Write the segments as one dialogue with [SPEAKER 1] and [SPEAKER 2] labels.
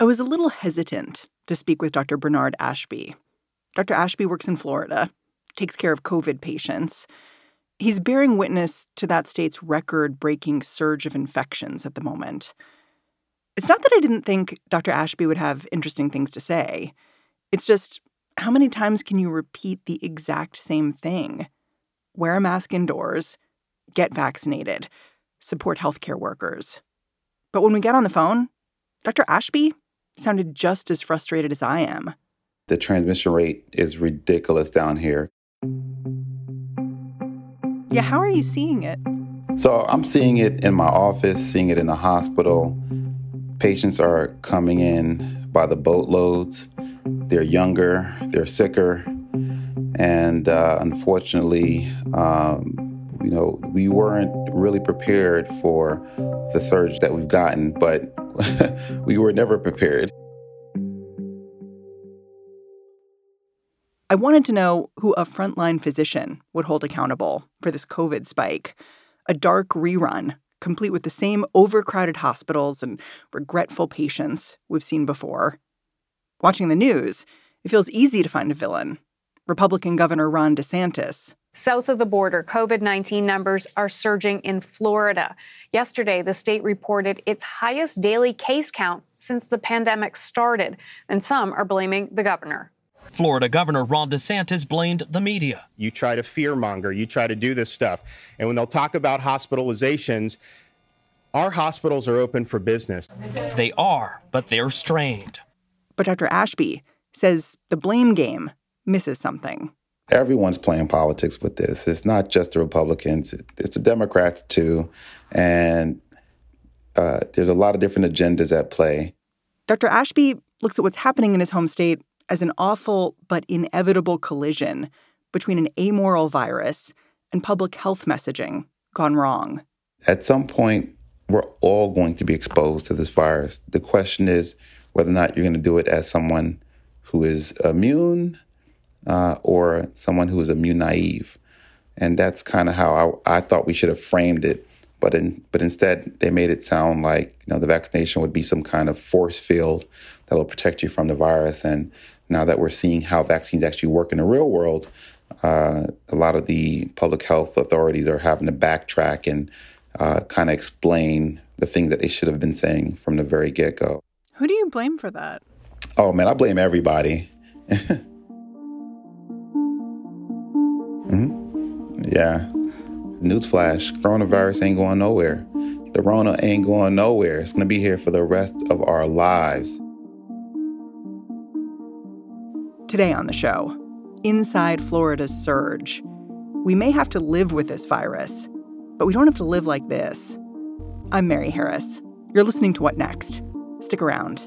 [SPEAKER 1] I was a little hesitant to speak with Dr. Bernard Ashby. Dr. Ashby works in Florida, takes care of COVID patients. He's bearing witness to that state's record breaking surge of infections at the moment. It's not that I didn't think Dr. Ashby would have interesting things to say. It's just, how many times can you repeat the exact same thing? Wear a mask indoors, get vaccinated, support healthcare workers. But when we get on the phone, Dr. Ashby sounded just as frustrated as I am.
[SPEAKER 2] The transmission rate is ridiculous down here.
[SPEAKER 1] Yeah, how are you seeing it?
[SPEAKER 2] So I'm seeing it in my office, seeing it in the hospital. Patients are coming in by the boatloads. They're younger, they're sicker, and uh, unfortunately, um, you know, we weren't really prepared for the surge that we've gotten, but we were never prepared.
[SPEAKER 1] I wanted to know who a frontline physician would hold accountable for this COVID spike. A dark rerun, complete with the same overcrowded hospitals and regretful patients we've seen before. Watching the news, it feels easy to find a villain Republican Governor Ron DeSantis.
[SPEAKER 3] South of the border, COVID 19 numbers are surging in Florida. Yesterday, the state reported its highest daily case count since the pandemic started, and some are blaming the governor.
[SPEAKER 4] Florida Governor Ron DeSantis blamed the media.
[SPEAKER 5] You try to fearmonger, you try to do this stuff. And when they'll talk about hospitalizations, our hospitals are open for business.
[SPEAKER 4] They are, but they're strained.
[SPEAKER 1] But Dr. Ashby says the blame game misses something.
[SPEAKER 2] Everyone's playing politics with this. It's not just the Republicans, it's the Democrats too. And uh, there's a lot of different agendas at play.
[SPEAKER 1] Dr. Ashby looks at what's happening in his home state as an awful but inevitable collision between an amoral virus and public health messaging gone wrong.
[SPEAKER 2] At some point, we're all going to be exposed to this virus. The question is whether or not you're going to do it as someone who is immune uh, or someone who is immune naive. And that's kind of how I, I, thought we should have framed it. But in, but instead, they made it sound like you know the vaccination would be some kind of force field that will protect you from the virus. And now that we're seeing how vaccines actually work in the real world, uh, a lot of the public health authorities are having to backtrack and uh, kind of explain the things that they should have been saying from the very get go.
[SPEAKER 1] Who do you blame for that?
[SPEAKER 2] Oh man, I blame everybody. mm-hmm. Yeah. Newsflash: coronavirus ain't going nowhere. The Rona ain't going nowhere. It's going to be here for the rest of our lives.
[SPEAKER 1] Today on the show, inside Florida's surge, we may have to live with this virus, but we don't have to live like this. I'm Mary Harris. You're listening to What Next? Stick around.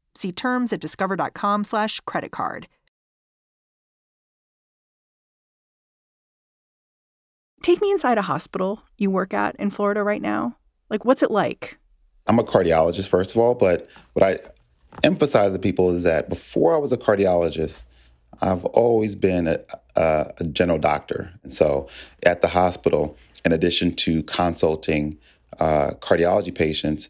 [SPEAKER 1] See terms at discover.com slash credit card. Take me inside a hospital you work at in Florida right now. Like, what's it like?
[SPEAKER 2] I'm a cardiologist, first of all, but what I emphasize to people is that before I was a cardiologist, I've always been a, a, a general doctor. And so at the hospital, in addition to consulting uh, cardiology patients,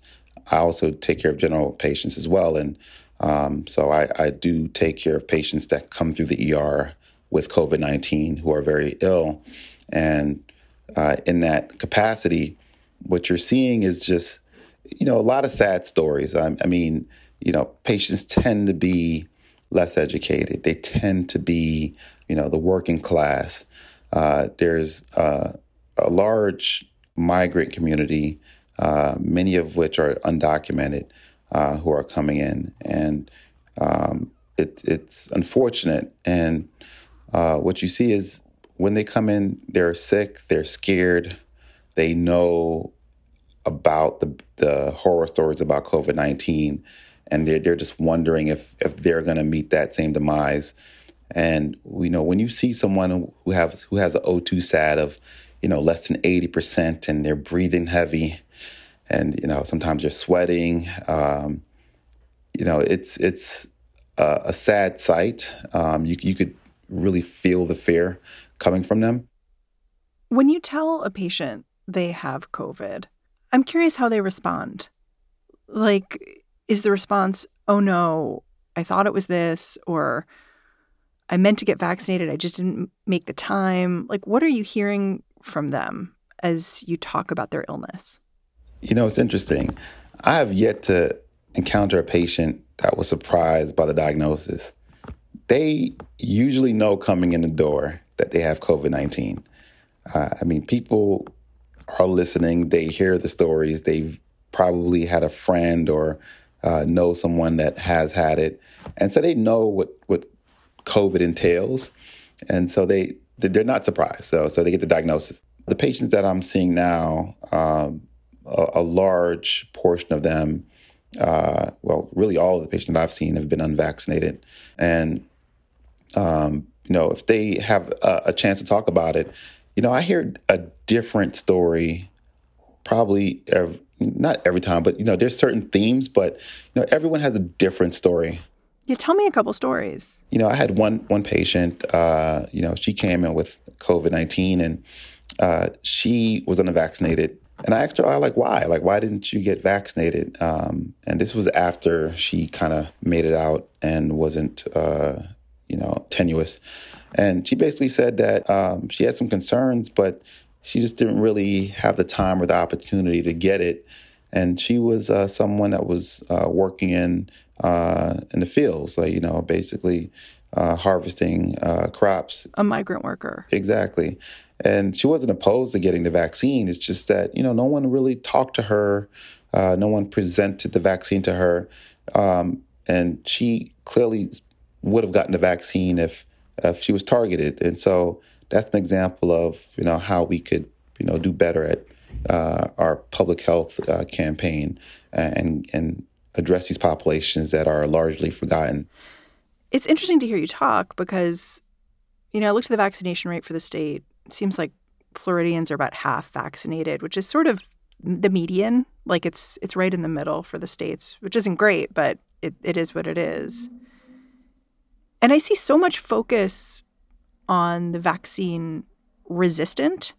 [SPEAKER 2] I also take care of general patients as well. And um, so I, I, do take care of patients that come through the ER with COVID 19 who are very ill. And uh, in that capacity, what you're seeing is just, you know, a lot of sad stories. I, I mean, you know, patients tend to be less educated. They tend to be, you know, the working class. Uh, there's uh, a large migrant community, uh, many of which are undocumented, uh, who are coming in, and um, it, it's unfortunate. And uh, what you see is when they come in, they're sick, they're scared, they know about the the horror stories about COVID nineteen, and they're they're just wondering if if they're going to meet that same demise. And you know, when you see someone who have who has an O2 sat of, you know, less than eighty percent, and they're breathing heavy, and you know, sometimes they're sweating. Um, you know, it's it's a, a sad sight. Um, you you could really feel the fear coming from them.
[SPEAKER 1] When you tell a patient they have COVID, I'm curious how they respond. Like, is the response, oh no, I thought it was this, or I meant to get vaccinated, I just didn't make the time? Like, what are you hearing from them as you talk about their illness?
[SPEAKER 2] You know, it's interesting. I have yet to encounter a patient that was surprised by the diagnosis. They usually know coming in the door that they have COVID 19. Uh, I mean, people are listening, they hear the stories, they've probably had a friend or uh, know someone that has had it. And so they know what, what COVID entails. And so they, they're not surprised. So, so they get the diagnosis. The patients that I'm seeing now, um, a, a, large portion of them, uh, well, really all of the patients that I've seen have been unvaccinated. And, um, you know, if they have a, a chance to talk about it, you know, I hear a different story probably every, not every time, but you know, there's certain themes, but you know, everyone has a different story.
[SPEAKER 1] Yeah, tell me a couple stories.
[SPEAKER 2] You know, I had one one patient. Uh, you know, she came in with COVID nineteen, and uh, she was unvaccinated. And I asked her, I like, why? Like, why didn't you get vaccinated? Um, and this was after she kind of made it out and wasn't, uh, you know, tenuous. And she basically said that um, she had some concerns, but she just didn't really have the time or the opportunity to get it. And she was uh, someone that was uh, working in uh, in the fields, like you know, basically uh, harvesting uh, crops.
[SPEAKER 1] A migrant worker.
[SPEAKER 2] Exactly. And she wasn't opposed to getting the vaccine. It's just that you know, no one really talked to her. Uh, no one presented the vaccine to her, um, and she clearly would have gotten the vaccine if if she was targeted. And so that's an example of you know how we could you know do better at uh, our public health uh, campaign and and address these populations that are largely forgotten.
[SPEAKER 1] It's interesting to hear you talk because you know I looked at the vaccination rate for the state. It seems like Floridians are about half vaccinated, which is sort of the median. Like it's it's right in the middle for the states, which isn't great, but it, it is what it is. And I see so much focus on the vaccine resistant,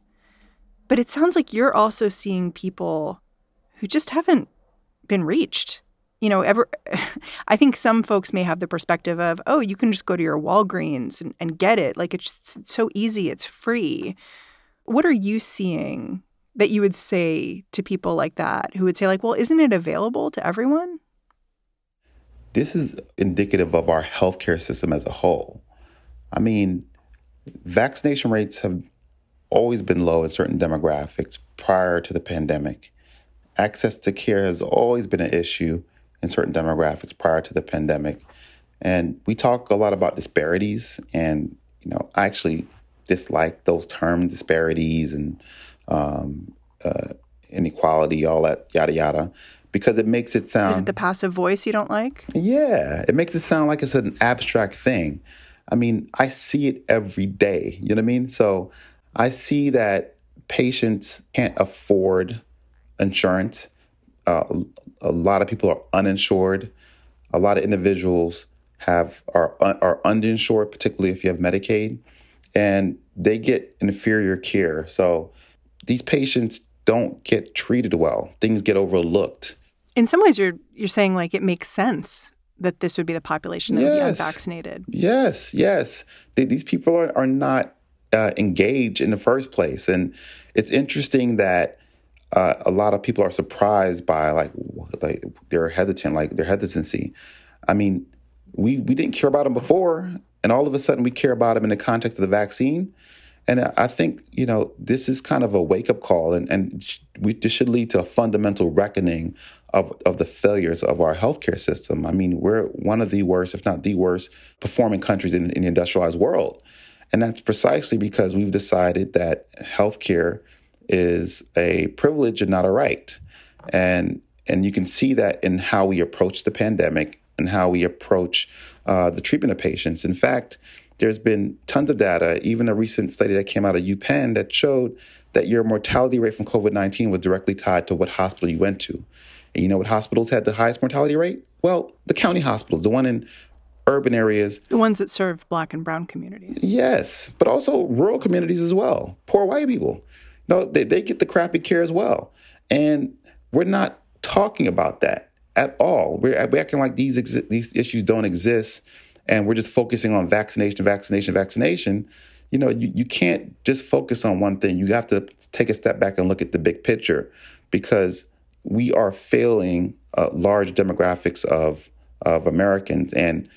[SPEAKER 1] but it sounds like you're also seeing people who just haven't been reached. You know, ever I think some folks may have the perspective of, oh, you can just go to your Walgreens and, and get it. Like it's so easy, it's free. What are you seeing that you would say to people like that who would say, like, well, isn't it available to everyone?
[SPEAKER 2] this is indicative of our healthcare system as a whole. I mean, vaccination rates have always been low in certain demographics prior to the pandemic. Access to care has always been an issue in certain demographics prior to the pandemic. And we talk a lot about disparities, and you know, I actually dislike those terms, disparities and um, uh, inequality, all that yada yada because it makes it sound.
[SPEAKER 1] Is it the passive voice you don't like?
[SPEAKER 2] Yeah, it makes it sound like it's an abstract thing. I mean, I see it every day. You know what I mean? So I see that patients can't afford insurance. Uh, a lot of people are uninsured. A lot of individuals have are are uninsured, particularly if you have Medicaid, and they get inferior care. So these patients don't get treated well. Things get overlooked.
[SPEAKER 1] In some ways, you're you're saying like it makes sense that this would be the population that yes. would be unvaccinated.
[SPEAKER 2] Yes, yes. These people are, are not uh, engaged in the first place. And it's interesting that uh, a lot of people are surprised by like like they're hesitant, like their hesitancy. I mean, we we didn't care about them before, and all of a sudden we care about them in the context of the vaccine. And I think you know this is kind of a wake up call, and and we, this should lead to a fundamental reckoning of of the failures of our healthcare system. I mean, we're one of the worst, if not the worst, performing countries in, in the industrialized world, and that's precisely because we've decided that healthcare is a privilege and not a right, and and you can see that in how we approach the pandemic and how we approach uh, the treatment of patients. In fact there's been tons of data, even a recent study that came out of UPenn that showed that your mortality rate from COVID 19 was directly tied to what hospital you went to. And you know what hospitals had the highest mortality rate? Well, the county hospitals, the one in urban areas.
[SPEAKER 1] The ones that serve black and brown communities.
[SPEAKER 2] Yes, but also rural communities as well. Poor white people. No, they, they get the crappy care as well. And we're not talking about that at all. We're, we're acting like these, exi- these issues don't exist and we're just focusing on vaccination, vaccination, vaccination, you know, you, you can't just focus on one thing. You have to take a step back and look at the big picture because we are failing uh, large demographics of of Americans. And,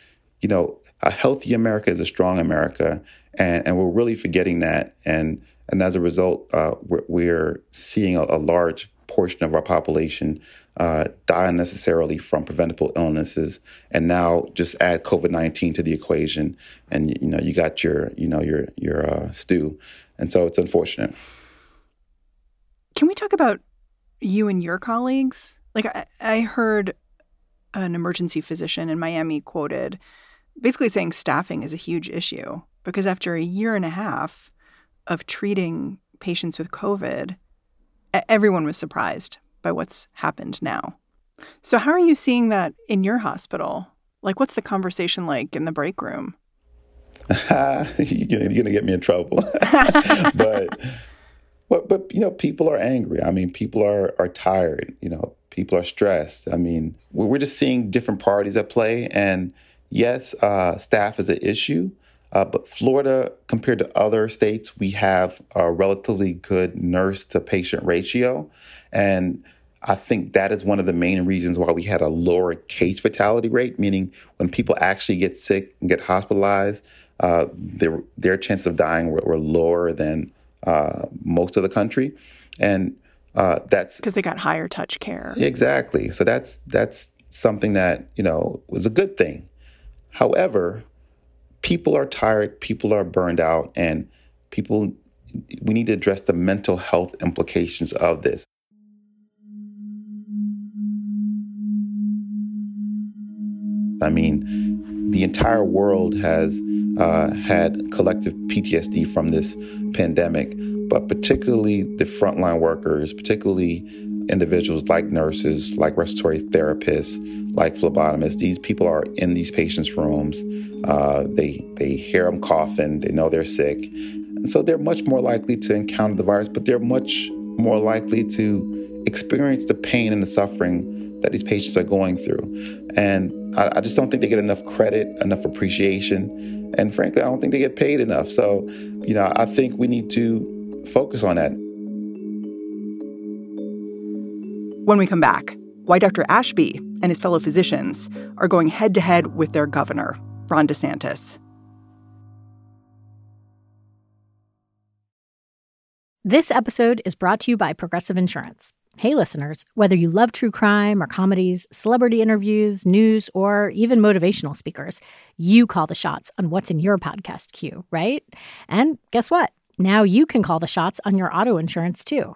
[SPEAKER 2] you know, a healthy America is a strong America. And, and we're really forgetting that. And, and as a result, uh, we're, seeing a, a large portion of our population uh, die unnecessarily from preventable illnesses, and now just add COVID nineteen to the equation, and you know you got your you know your your uh, stew, and so it's unfortunate.
[SPEAKER 1] Can we talk about you and your colleagues? Like I, I heard an emergency physician in Miami quoted, basically saying staffing is a huge issue because after a year and a half of treating patients with COVID, everyone was surprised by what's happened now. So, how are you seeing that in your hospital? Like, what's the conversation like in the break room?
[SPEAKER 2] you're going to get me in trouble. but, but, but, you know, people are angry. I mean, people are, are tired. You know, people are stressed. I mean, we're just seeing different parties at play. And yes, uh, staff is an issue. Uh, but Florida, compared to other states, we have a relatively good nurse to patient ratio. And I think that is one of the main reasons why we had a lower case fatality rate, meaning when people actually get sick and get hospitalized, uh, their, their chances of dying were, were lower than uh, most of the country. And uh, that's
[SPEAKER 1] because they got higher touch care.
[SPEAKER 2] Exactly. So that's that's something that you know was a good thing. However, people are tired, people are burned out, and people, we need to address the mental health implications of this. I mean, the entire world has uh, had collective PTSD from this pandemic, but particularly the frontline workers, particularly individuals like nurses, like respiratory therapists, like phlebotomists. These people are in these patients' rooms. Uh, they they hear them coughing. They know they're sick, and so they're much more likely to encounter the virus. But they're much more likely to experience the pain and the suffering that these patients are going through. And I, I just don't think they get enough credit, enough appreciation, and frankly, I don't think they get paid enough. So, you know, I think we need to focus on that.
[SPEAKER 1] When we come back, why Dr. Ashby and his fellow physicians are going head to head with their governor, Ron DeSantis.
[SPEAKER 6] This episode is brought to you by Progressive Insurance. Hey, listeners, whether you love true crime or comedies, celebrity interviews, news, or even motivational speakers, you call the shots on what's in your podcast queue, right? And guess what? Now you can call the shots on your auto insurance too.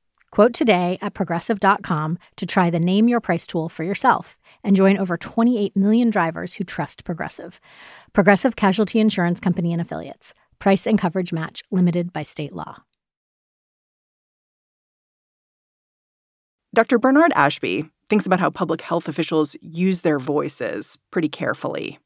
[SPEAKER 6] Quote today at progressive.com to try the Name Your Price tool for yourself and join over 28 million drivers who trust Progressive. Progressive Casualty Insurance Company and Affiliates. Price and coverage match limited by state law.
[SPEAKER 1] Dr. Bernard Ashby thinks about how public health officials use their voices pretty carefully.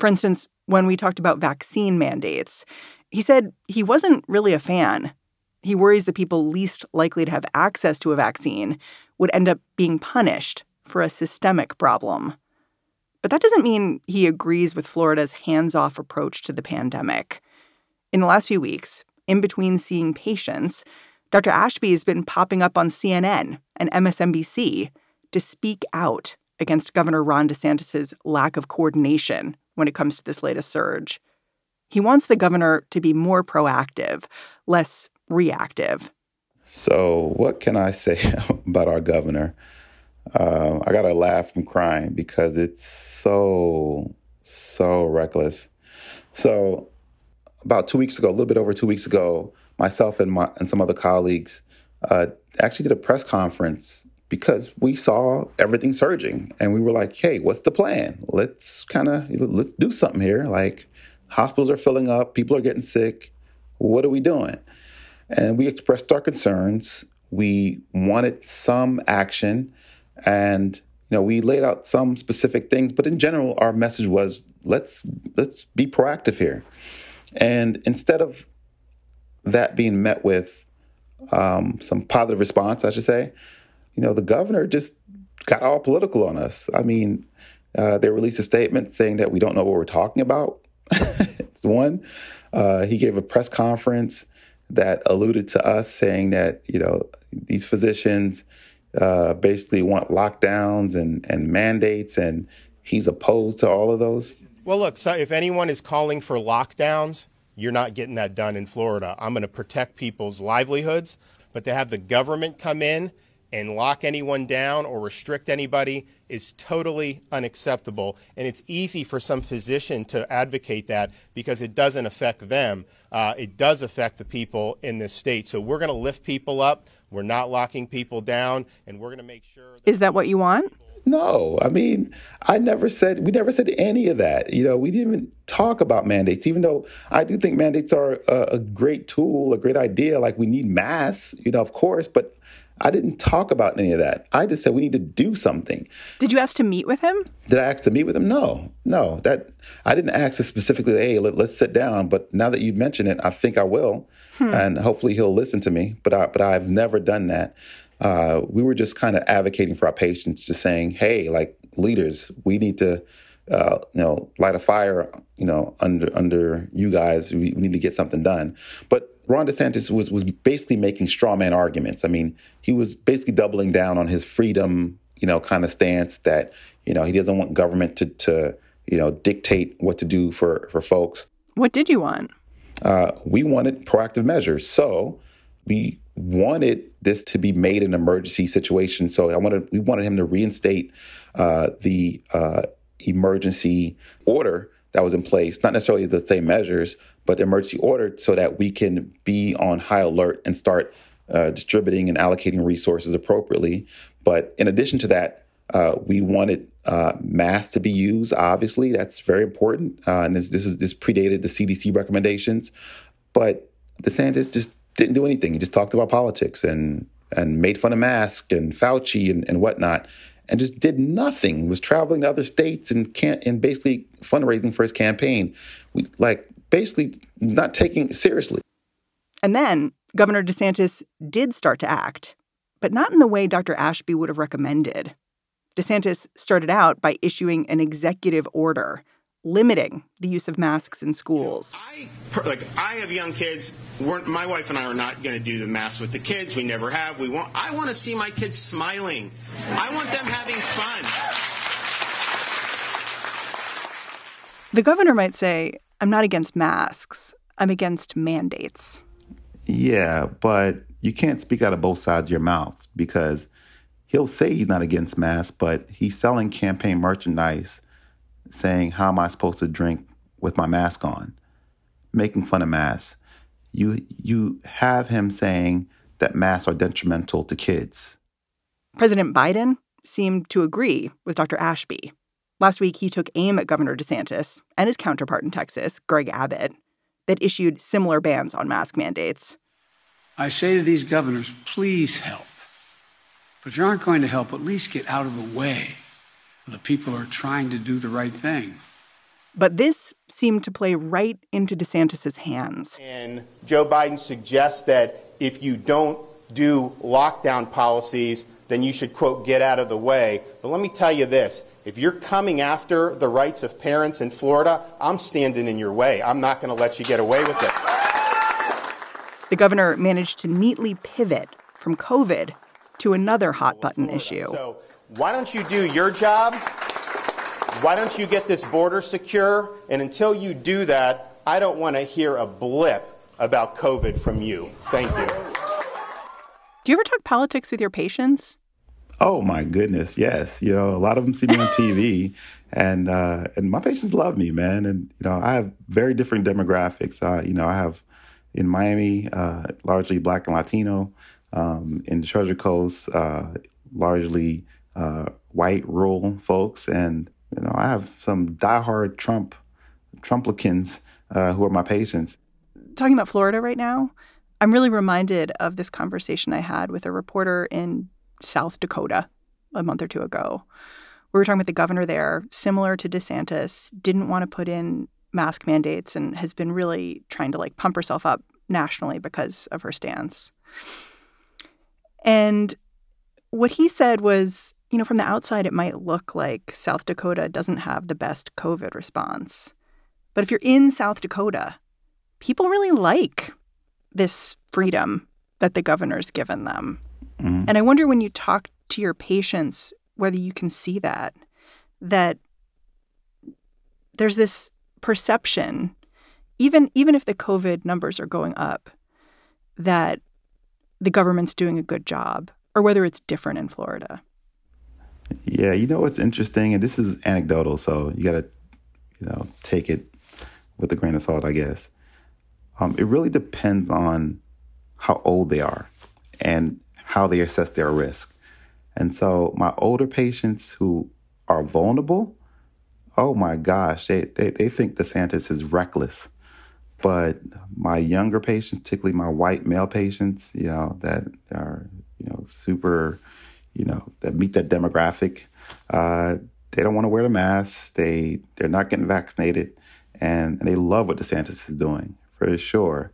[SPEAKER 1] For instance, when we talked about vaccine mandates, he said he wasn't really a fan. He worries the people least likely to have access to a vaccine would end up being punished for a systemic problem. But that doesn't mean he agrees with Florida's hands off approach to the pandemic. In the last few weeks, in between seeing patients, Dr. Ashby has been popping up on CNN and MSNBC to speak out against Governor Ron DeSantis' lack of coordination when it comes to this latest surge. He wants the governor to be more proactive, less reactive.
[SPEAKER 2] So, what can I say about our governor? Uh, I got to laugh from crying because it's so, so reckless. So, about two weeks ago, a little bit over two weeks ago, myself and, my, and some other colleagues uh, actually did a press conference because we saw everything surging and we were like hey what's the plan let's kind of let's do something here like hospitals are filling up people are getting sick what are we doing and we expressed our concerns we wanted some action and you know we laid out some specific things but in general our message was let's let's be proactive here and instead of that being met with um, some positive response i should say you know, the governor just got all political on us. I mean, uh, they released a statement saying that we don't know what we're talking about. one. Uh, he gave a press conference that alluded to us saying that, you know, these physicians uh, basically want lockdowns and, and mandates, and he's opposed to all of those.
[SPEAKER 5] Well, look, so if anyone is calling for lockdowns, you're not getting that done in Florida. I'm going to protect people's livelihoods, but to have the government come in and lock anyone down or restrict anybody is totally unacceptable. And it's easy for some physician to advocate that because it doesn't affect them. Uh, it does affect the people in this state. So we're going to lift people up. We're not locking people down, and we're going to make sure.
[SPEAKER 1] That is that what you want?
[SPEAKER 2] No, I mean, I never said, we never said any of that. You know, we didn't even talk about mandates, even though I do think mandates are a, a great tool, a great idea. Like we need masks, you know, of course, but I didn't talk about any of that. I just said we need to do something.
[SPEAKER 1] Did you ask to meet with him?
[SPEAKER 2] Did I ask to meet with him? No, no. That I didn't ask to specifically. Hey, let, us sit down. But now that you mention it, I think I will, hmm. and hopefully he'll listen to me. But I, but I've never done that. Uh, we were just kind of advocating for our patients, just saying, hey, like leaders, we need to. Uh, you know, light a fire, you know, under under you guys. We, we need to get something done. But Ron DeSantis was was basically making straw man arguments. I mean, he was basically doubling down on his freedom, you know, kind of stance that you know he doesn't want government to to you know dictate what to do for for folks.
[SPEAKER 1] What did you want?
[SPEAKER 2] Uh, we wanted proactive measures. So we wanted this to be made an emergency situation. So I wanted we wanted him to reinstate uh, the uh, emergency order that was in place, not necessarily the same measures, but emergency order so that we can be on high alert and start uh, distributing and allocating resources appropriately. But in addition to that, uh, we wanted uh, masks to be used. Obviously, that's very important, uh, and this, this, is this predated the CDC recommendations. But DeSantis just didn't do anything. He just talked about politics and and made fun of masks and Fauci and, and whatnot, and just did nothing. Was traveling to other states and can't and basically fundraising for his campaign. We like basically not taking it seriously.
[SPEAKER 1] And then Governor DeSantis did start to act, but not in the way Dr. Ashby would have recommended. DeSantis started out by issuing an executive order limiting the use of masks in schools.
[SPEAKER 5] I, like I have young kids. We're, my wife and I are not going to do the mask with the kids. We never have. We want. I want to see my kids smiling. I want them having fun.
[SPEAKER 1] The governor might say, I'm not against masks. I'm against mandates.
[SPEAKER 2] Yeah, but you can't speak out of both sides of your mouth because he'll say he's not against masks, but he's selling campaign merchandise saying, How am I supposed to drink with my mask on? Making fun of masks. You, you have him saying that masks are detrimental to kids.
[SPEAKER 1] President Biden seemed to agree with Dr. Ashby. Last week, he took aim at Governor DeSantis and his counterpart in Texas, Greg Abbott, that issued similar bans on mask mandates.
[SPEAKER 7] I say to these governors, please help. But if you aren't going to help, at least get out of the way of the people who are trying to do the right thing.
[SPEAKER 1] But this seemed to play right into DeSantis's hands.
[SPEAKER 5] And Joe Biden suggests that if you don't do lockdown policies, then you should, quote, get out of the way. But let me tell you this if you're coming after the rights of parents in Florida, I'm standing in your way. I'm not going to let you get away with it.
[SPEAKER 1] The governor managed to neatly pivot from COVID to another hot oh, button issue.
[SPEAKER 5] So, why don't you do your job? Why don't you get this border secure? And until you do that, I don't want to hear a blip about COVID from you. Thank you.
[SPEAKER 1] Do you ever talk politics with your patients?
[SPEAKER 2] Oh my goodness, yes. You know, a lot of them see me on TV, and uh, and my patients love me, man. And you know, I have very different demographics. Uh, you know, I have in Miami uh, largely Black and Latino. Um, in the Treasure Coast, uh, largely uh, white rural folks, and you know, I have some diehard Trump Trumplicans uh, who are my patients.
[SPEAKER 1] Talking about Florida right now, I'm really reminded of this conversation I had with a reporter in South Dakota a month or two ago. We were talking with the governor there, similar to DeSantis, didn't want to put in mask mandates and has been really trying to like pump herself up nationally because of her stance. And what he said was, you know, from the outside, it might look like South Dakota doesn't have the best COVID response. But if you're in South Dakota, people really like this freedom that the governor's given them. Mm-hmm. And I wonder when you talk to your patients whether you can see that, that there's this perception, even even if the COVID numbers are going up, that the government's doing a good job, or whether it's different in Florida.
[SPEAKER 2] Yeah, you know what's interesting, and this is anecdotal, so you got to, you know, take it with a grain of salt, I guess. Um, it really depends on how old they are and how they assess their risk. And so my older patients who are vulnerable, oh my gosh, they, they, they think DeSantis is reckless. But my younger patients, particularly my white male patients, you know, that are, you know, super, you know, that meet that demographic, uh, they don't want to wear the mask. They they're not getting vaccinated, and, and they love what DeSantis is doing for sure.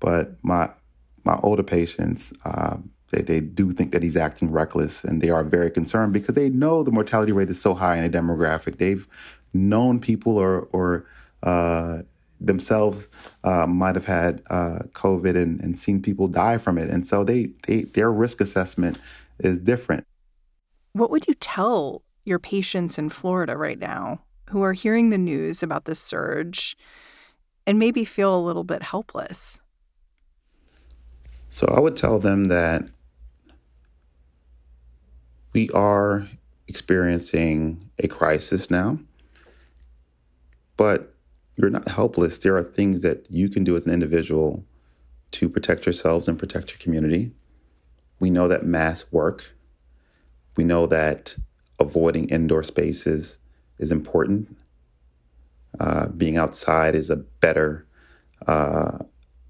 [SPEAKER 2] But my my older patients, um, they, they do think that he's acting reckless and they are very concerned because they know the mortality rate is so high in a demographic. They've known people or, or uh, themselves uh, might have had uh, COVID and, and seen people die from it. And so they, they their risk assessment is different.
[SPEAKER 1] What would you tell your patients in Florida right now who are hearing the news about this surge and maybe feel a little bit helpless?
[SPEAKER 2] So I would tell them that we are experiencing a crisis now, but you're not helpless. There are things that you can do as an individual to protect yourselves and protect your community. We know that masks work. We know that avoiding indoor spaces is important. Uh, being outside is a better uh,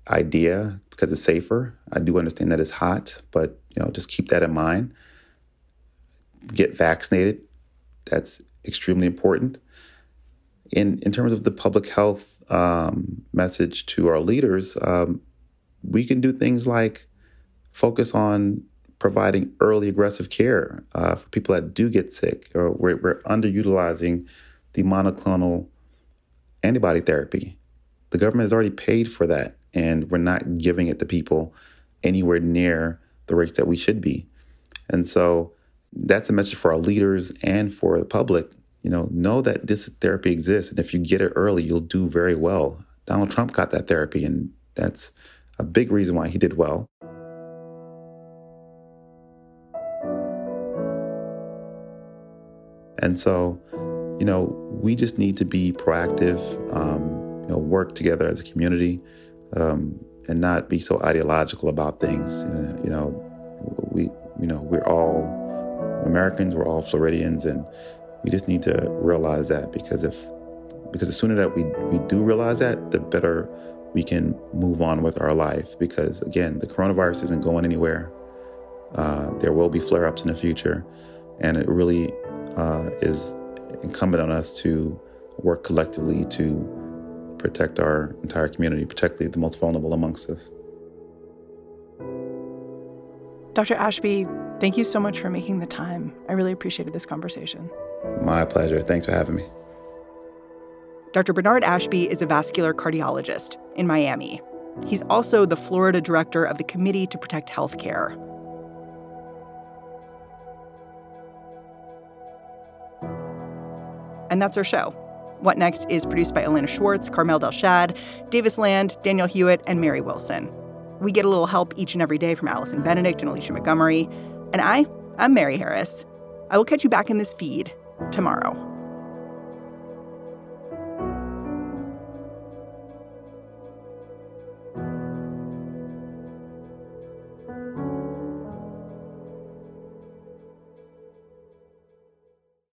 [SPEAKER 2] idea because it's safer. I do understand that it's hot, but you know, just keep that in mind get vaccinated. That's extremely important. In in terms of the public health um, message to our leaders, um, we can do things like focus on providing early aggressive care uh, for people that do get sick, or we're, we're underutilizing the monoclonal antibody therapy. The government has already paid for that, and we're not giving it to people anywhere near the rates that we should be. And so that's a message for our leaders and for the public. You know, know that this therapy exists, and if you get it early, you'll do very well. Donald Trump got that therapy, and that's a big reason why he did well. And so, you know, we just need to be proactive, um, you know, work together as a community, um, and not be so ideological about things. Uh, you know, we, you know, we're all Americans, we're all Floridians, and we just need to realize that because if because the sooner that we, we do realize that, the better we can move on with our life. Because again, the coronavirus isn't going anywhere. Uh, there will be flare ups in the future. And it really uh, is incumbent on us to work collectively to protect our entire community, particularly the most vulnerable amongst us.
[SPEAKER 1] Dr. Ashby, thank you so much for making the time. I really appreciated this conversation.
[SPEAKER 2] My pleasure. Thanks for having me.
[SPEAKER 1] Dr. Bernard Ashby is a vascular cardiologist in Miami. He's also the Florida director of the Committee to Protect Healthcare. And that's our show. What Next is produced by Elena Schwartz, Carmel Delshad, Davis Land, Daniel Hewitt, and Mary Wilson. We get a little help each and every day from Allison Benedict and Alicia Montgomery. And I, I'm Mary Harris. I will catch you back in this feed tomorrow.